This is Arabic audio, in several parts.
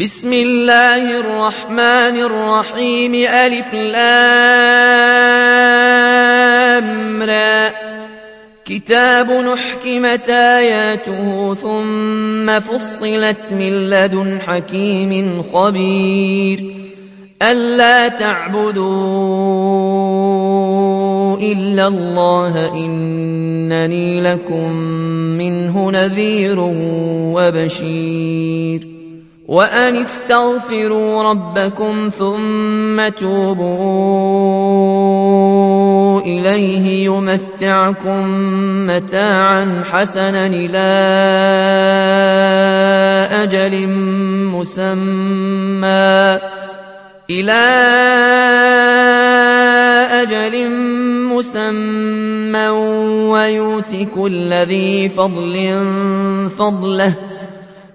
بسم الله الرحمن الرحيم ألف لام را. كتاب نحكمت آياته ثم فصلت من لدن حكيم خبير. ألا تعبدوا إلا الله إنني لكم منه نذير وبشير. وأن استغفروا ربكم ثم توبوا إليه يمتعكم متاعا حسنا إلى أجل مسمى إلى أجل مسمى ويؤت كل ذي فضل فضله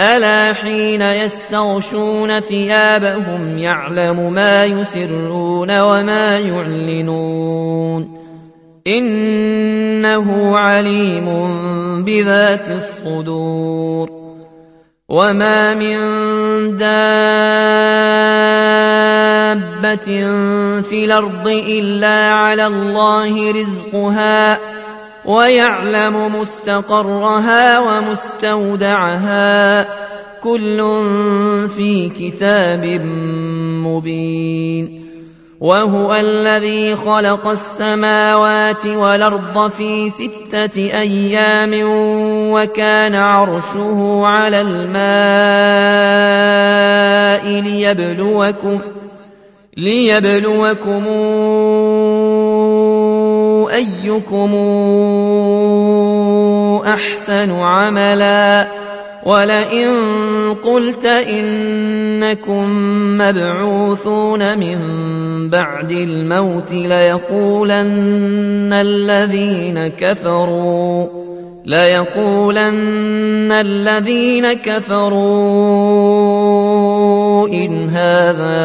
ألا حين يستغشون ثيابهم يعلم ما يسرون وما يعلنون إنه عليم بذات الصدور وما من دابة في الأرض إلا على الله رزقها ويعلم مستقرها ومستودعها كل في كتاب مبين. وهو الذي خلق السماوات والأرض في ستة أيام وكان عرشه على الماء ليبلوكم ليبلوكم أيكم أحسن عملا ولئن قلت إنكم مبعوثون من بعد الموت ليقولن الذين كفروا ليقولن الذين كفروا إن هذا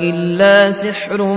إلا سحر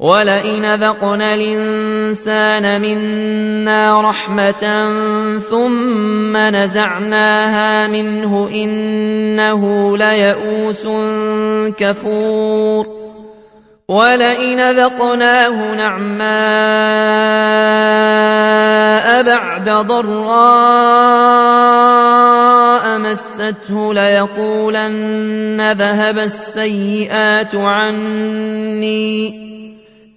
ولئن ذقنا الإنسان منا رحمة ثم نزعناها منه إنه ليئوس كفور ولئن ذقناه نعماء بعد ضراء مسته ليقولن ذهب السيئات عني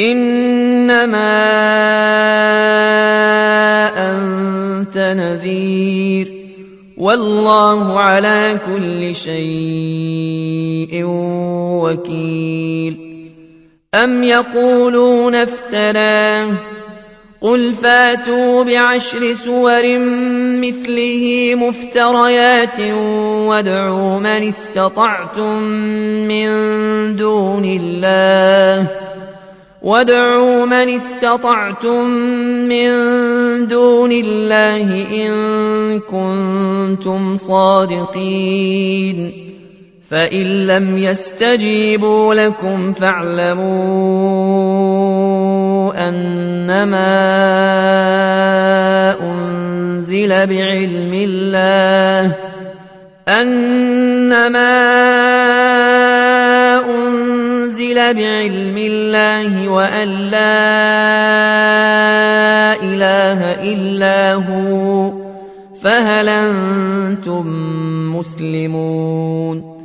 إنما أنت نذير والله على كل شيء وكيل. أم يقولون افتراه؟ قل فاتوا بعشر سور مثله مفتريات وادعوا من استطعتم من دون الله. وادعوا من استطعتم من دون الله إن كنتم صادقين فإن لم يستجيبوا لكم فاعلموا أنما أنزل بعلم الله أنما أنزل بعلم الله وأن لا إله إلا هو فهل أنتم مسلمون؟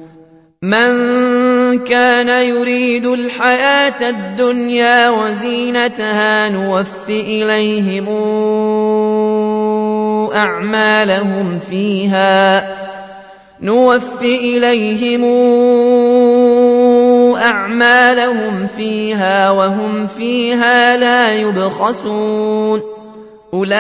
من كان يريد الحياة الدنيا وزينتها نوف إليهم أعمالهم فيها نوف إليهم أعمالهم فيها وهم فيها لا يبخسون. أولئك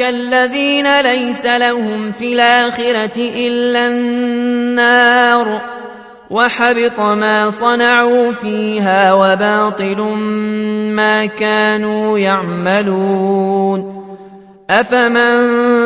الذين ليس لهم في الآخرة إلا النار. وحبط ما صنعوا فيها وباطل ما كانوا يعملون. أفمن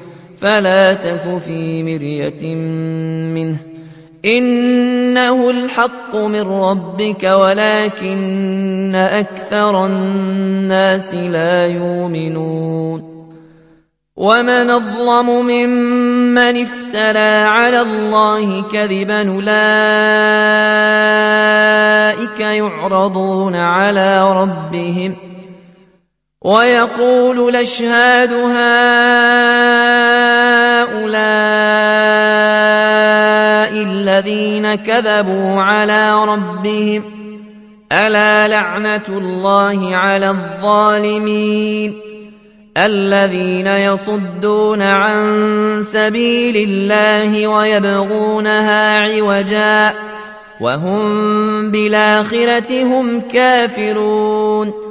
فلا تك في مرية منه. إنه الحق من ربك ولكن أكثر الناس لا يؤمنون. ومن أظلم ممن افترى على الله كذبا أولئك يعرضون على ربهم ويقول الأشهاد هؤلاء الذين كذبوا على ربهم ألا لعنة الله على الظالمين الذين يصدون عن سبيل الله ويبغونها عوجا وهم بالآخرة هم كافرون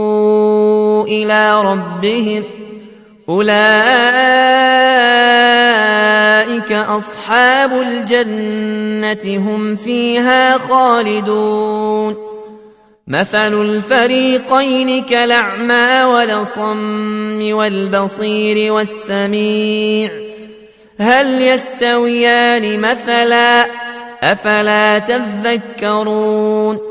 إلى ربهم أولئك أصحاب الجنة هم فيها خالدون مثل الفريقين كالأعمى والصم والبصير والسميع هل يستويان مثلا أفلا تذكرون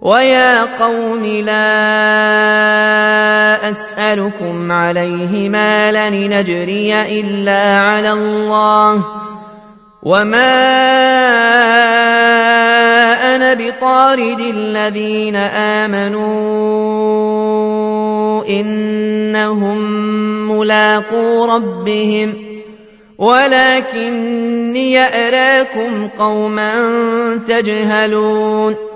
ويا قوم لا أسألكم عليه مالا نجري إلا على الله وما أنا بطارد الذين آمنوا إنهم ملاقو ربهم ولكني أراكم قوما تجهلون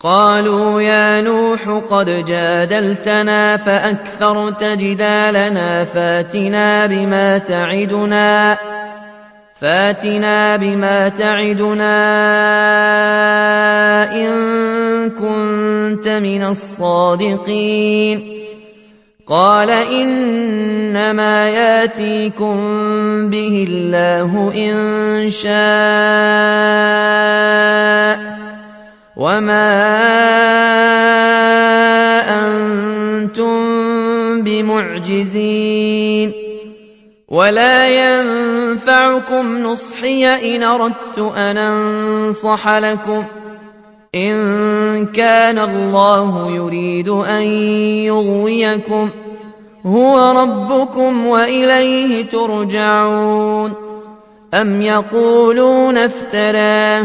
قالوا يا نوح قد جادلتنا فأكثرت جدالنا فاتنا بما تعدنا فاتنا بما تعدنا إن كنت من الصادقين. قال إنما ياتيكم به الله إن شاء وما أنتم بمعجزين ولا ينفعكم نصحي إن أردت أن أنصح لكم إن كان الله يريد أن يغويكم هو ربكم وإليه ترجعون أم يقولون افتراه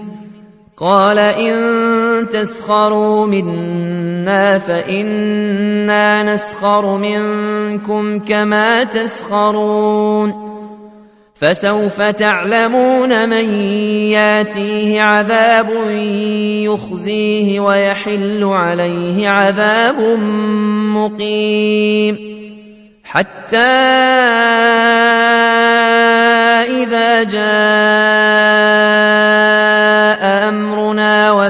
قال إن تسخروا منا فإنا نسخر منكم كما تسخرون فسوف تعلمون من ياتيه عذاب يخزيه ويحل عليه عذاب مقيم حتى إذا جاء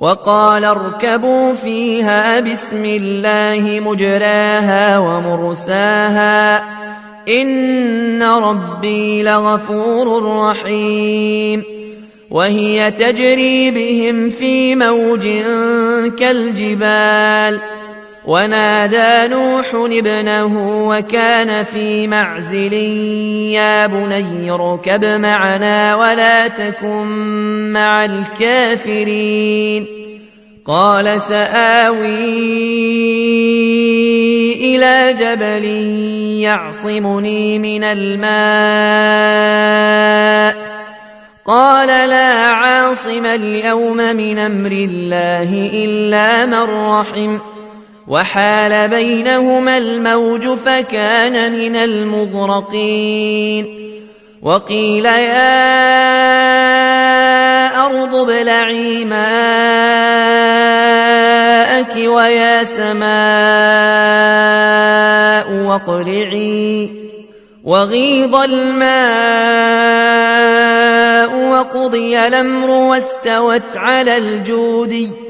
وقال اركبوا فيها بسم الله مجراها ومرساها إن ربي لغفور رحيم وهي تجري بهم في موج كالجبال ونادى نوح ابنه وكان في معزل يا بني اركب معنا ولا تكن مع الكافرين. قال سآوي إلى جبل يعصمني من الماء. قال لا عاصم اليوم من أمر الله إلا من رحم. وحال بينهما الموج فكان من المغرقين. وقيل يا أرض ابلعي ماءك ويا سماء واقلعي. وغيض الماء وقضي الأمر واستوت على الجودي.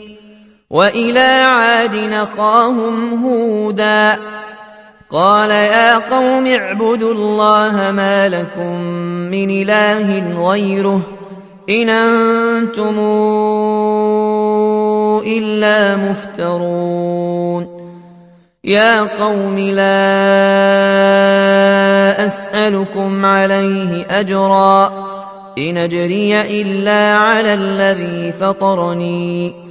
وإلى عاد نخاهم هودا. قال يا قوم اعبدوا الله ما لكم من إله غيره إن أنتم إلا مفترون. يا قوم لا أسألكم عليه أجرا. إن أجري إلا على الذي فطرني.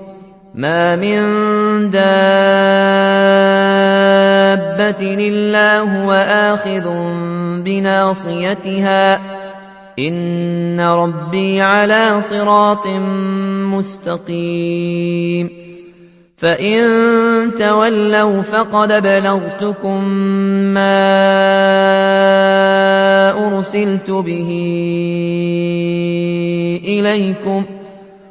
ما من دابة إلا هو آخذ بناصيتها إن ربي على صراط مستقيم فإن تولوا فقد بلغتكم ما أرسلت به إليكم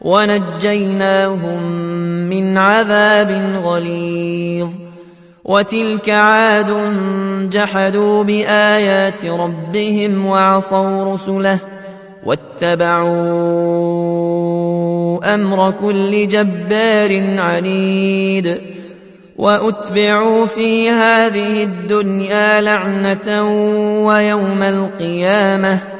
ونجيناهم من عذاب غليظ. وتلك عاد جحدوا بآيات ربهم وعصوا رسله واتبعوا أمر كل جبار عنيد. وأتبعوا في هذه الدنيا لعنة ويوم القيامة.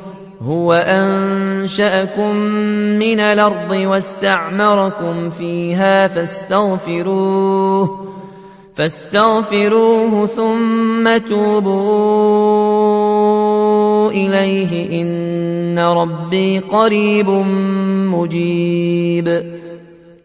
هو أنشأكم من الأرض واستعمركم فيها فاستغفروه فاستغفروه ثم توبوا إليه إن ربي قريب مجيب.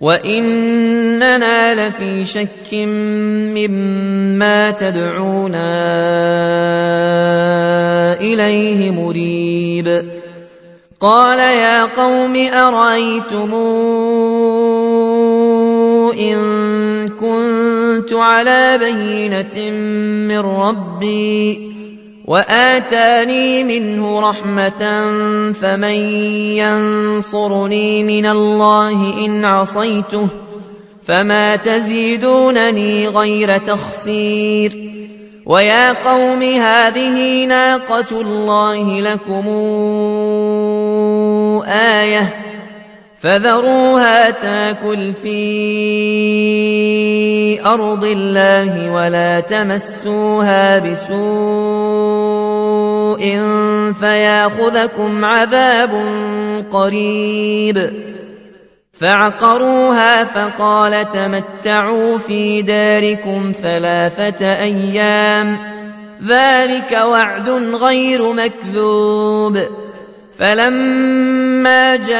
وإننا لفي شك مما تدعونا إليه مريب قال يا قوم أرأيتم إن كنت على بينة من ربي وآتاني منه رحمة فمن ينصرني من الله إن عصيته فما تزيدونني غير تخسير ويا قوم هذه ناقة الله لكم آية فذروها تاكل في أرض الله ولا تمسوها بسوء فياخذكم عذاب قريب. فعقروها فقال تمتعوا في داركم ثلاثة أيام. ذلك وعد غير مكذوب. فلما جاء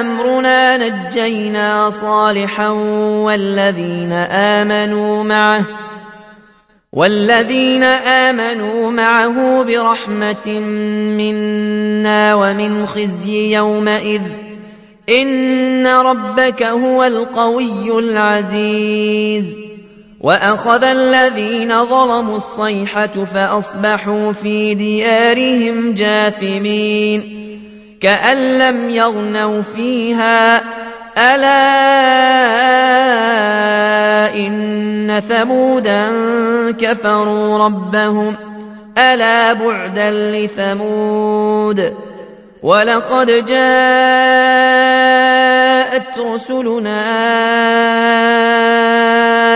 أمرنا نجينا صالحا والذين آمنوا معه والذين آمنوا معه برحمة منا ومن خزي يومئذ إن ربك هو القوي العزيز وأخذ الذين ظلموا الصيحة فأصبحوا في ديارهم جاثمين كأن لم يغنوا فيها ألا إن ثمودا كفروا ربهم ألا بعدا لثمود ولقد جاءت رسلنا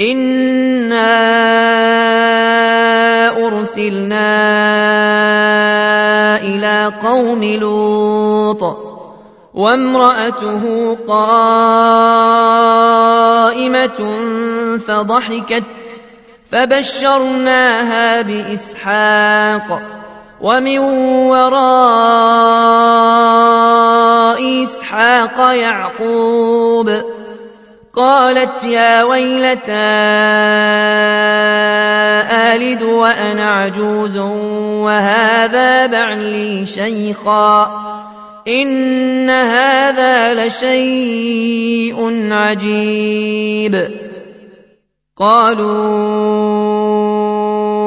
انا ارسلنا إلى قوم لوط وامراته قائمه فضحكت فبشرناها باسحاق ومن وراء اسحاق يعقوب قالت يا ويلتى آلد وأنا عجوز وهذا بعلي شيخا إن هذا لشيء عجيب. قالوا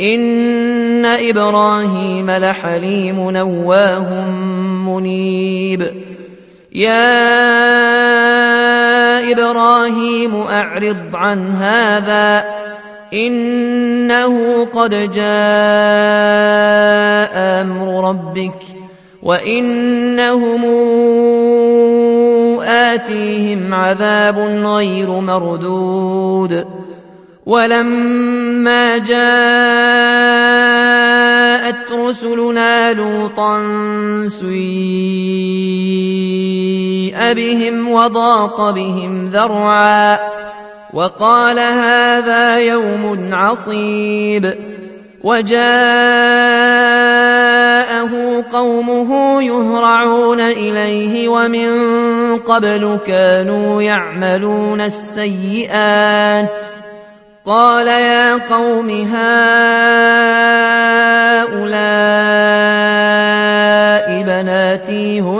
ان إبراهيم لحليم نواه منيب. يا إبراهيم اعرض عن هذا. انه قد جاء أمر ربك وانهم اتيهم عذاب غير مردود. ولما جاءت بهم وضاق بهم ذرعا وقال هذا يوم عصيب وجاءه قومه يهرعون إليه ومن قبل كانوا يعملون السيئات قال يا قوم هؤلاء بناتي هن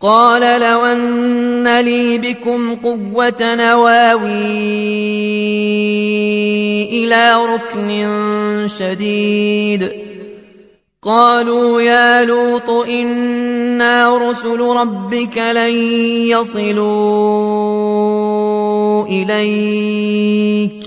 قال لو أن لي بكم قوة نواوي إلى ركن شديد. قالوا يا لوط إنا رسل ربك لن يصلوا إليك.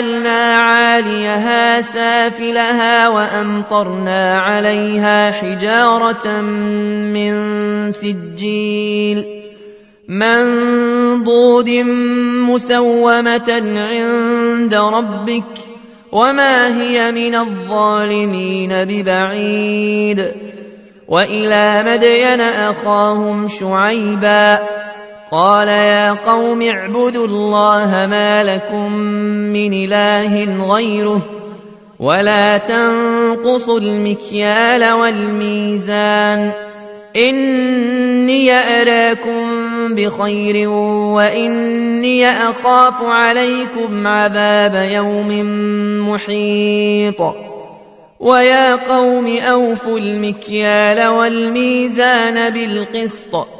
جعلنا عاليها سافلها وأمطرنا عليها حجارة من سجيل منضود مسومة عند ربك وما هي من الظالمين ببعيد وإلى مدين أخاهم شعيبا قال يا قوم اعبدوا الله ما لكم من إله غيره ولا تنقصوا المكيال والميزان إني أراكم بخير وإني أخاف عليكم عذاب يوم محيط ويا قوم أوفوا المكيال والميزان بالقسط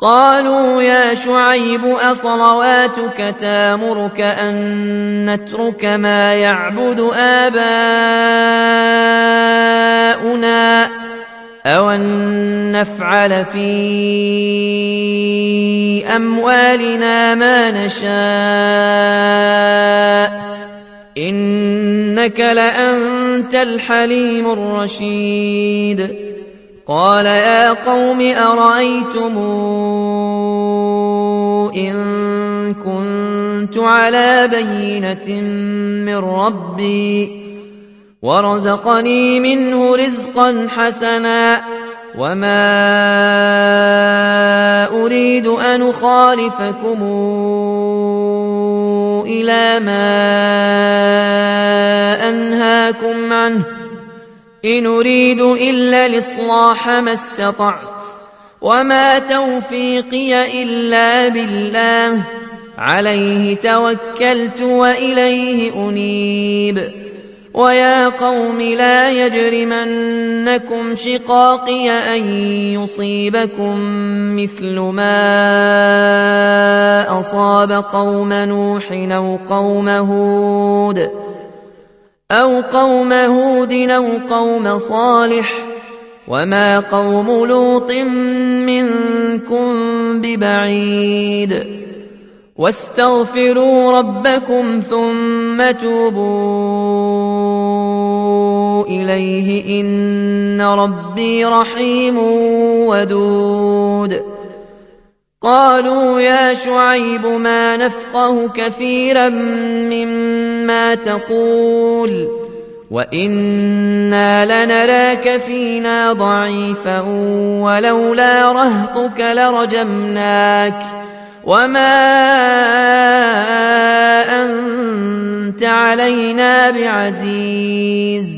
قالوا يا شعيب أصلواتك تامرك أن نترك ما يعبد آباؤنا أو أن نفعل في أموالنا ما نشاء إنك لأنت الحليم الرشيد قال يا قوم أرأيتم إن كنت على بينة من ربي ورزقني منه رزقا حسنا وما أريد أن أخالفكم إلى ما أنهاكم عنه إن أريد إلا الإصلاح ما استطعت وما توفيقي إلا بالله عليه توكلت وإليه أنيب ويا قوم لا يجرمنكم شقاقي أن يصيبكم مثل ما أصاب قوم نوح أو قوم هود أو قوم هود أو قوم صالح وما قوم لوط منكم ببعيد واستغفروا ربكم ثم توبوا اليه ان ربي رحيم ودود قالوا يا شعيب ما نفقه كثيرا مما تقول وإنا لنراك فينا ضعيفا ولولا رهطك لرجمناك وما أنت علينا بعزيز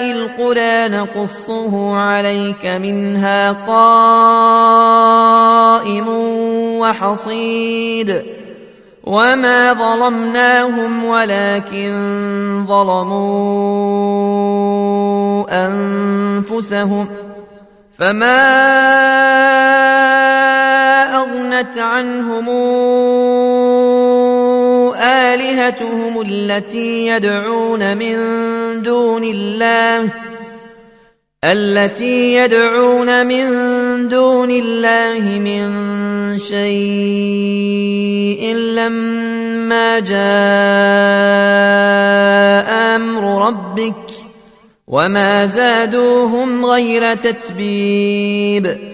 القرى نقصه عليك منها قائم وحصيد وما ظلمناهم ولكن ظلموا أنفسهم فما أغنت عنهم آلهتهم التي يدعون من دون الله التي يدعون من دون الله من شيء لما جاء أمر ربك وما زادوهم غير تتبيب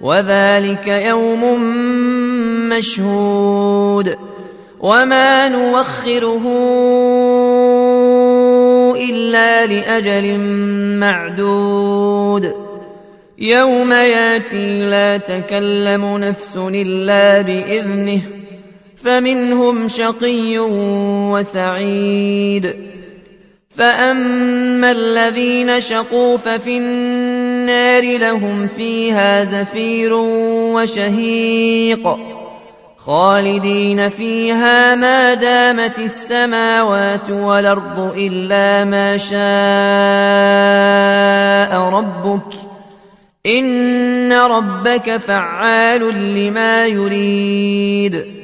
وذلك يوم مشهود وما نوخره إلا لأجل معدود يوم ياتي لا تكلم نفس إلا بإذنه فمنهم شقي وسعيد فأما الذين شقوا ففي النار لهم فيها زفير وشهيق خالدين فيها ما دامت السماوات والأرض إلا ما شاء ربك إن ربك فعال لما يريد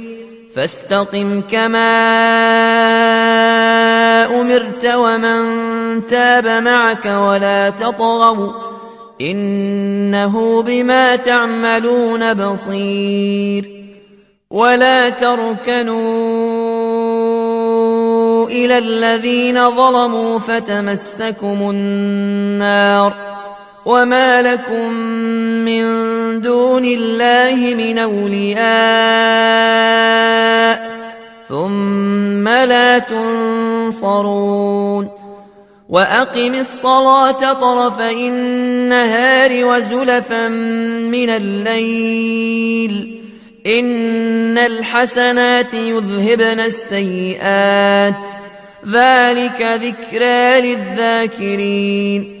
فاستقم كما أمرت ومن تاب معك ولا تطغوا إنه بما تعملون بصير ولا تركنوا إلى الذين ظلموا فتمسكم النار وما لكم من دون الله من اولياء ثم لا تنصرون واقم الصلاه طرفي النهار وزلفا من الليل ان الحسنات يذهبن السيئات ذلك ذكرى للذاكرين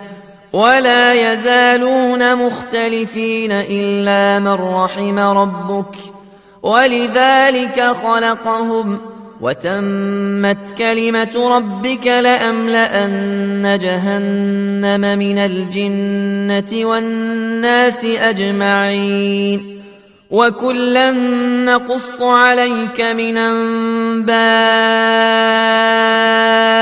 ولا يزالون مختلفين إلا من رحم ربك ولذلك خلقهم وتمت كلمة ربك لأملأن جهنم من الجنة والناس أجمعين وكلا نقص عليك من أنباء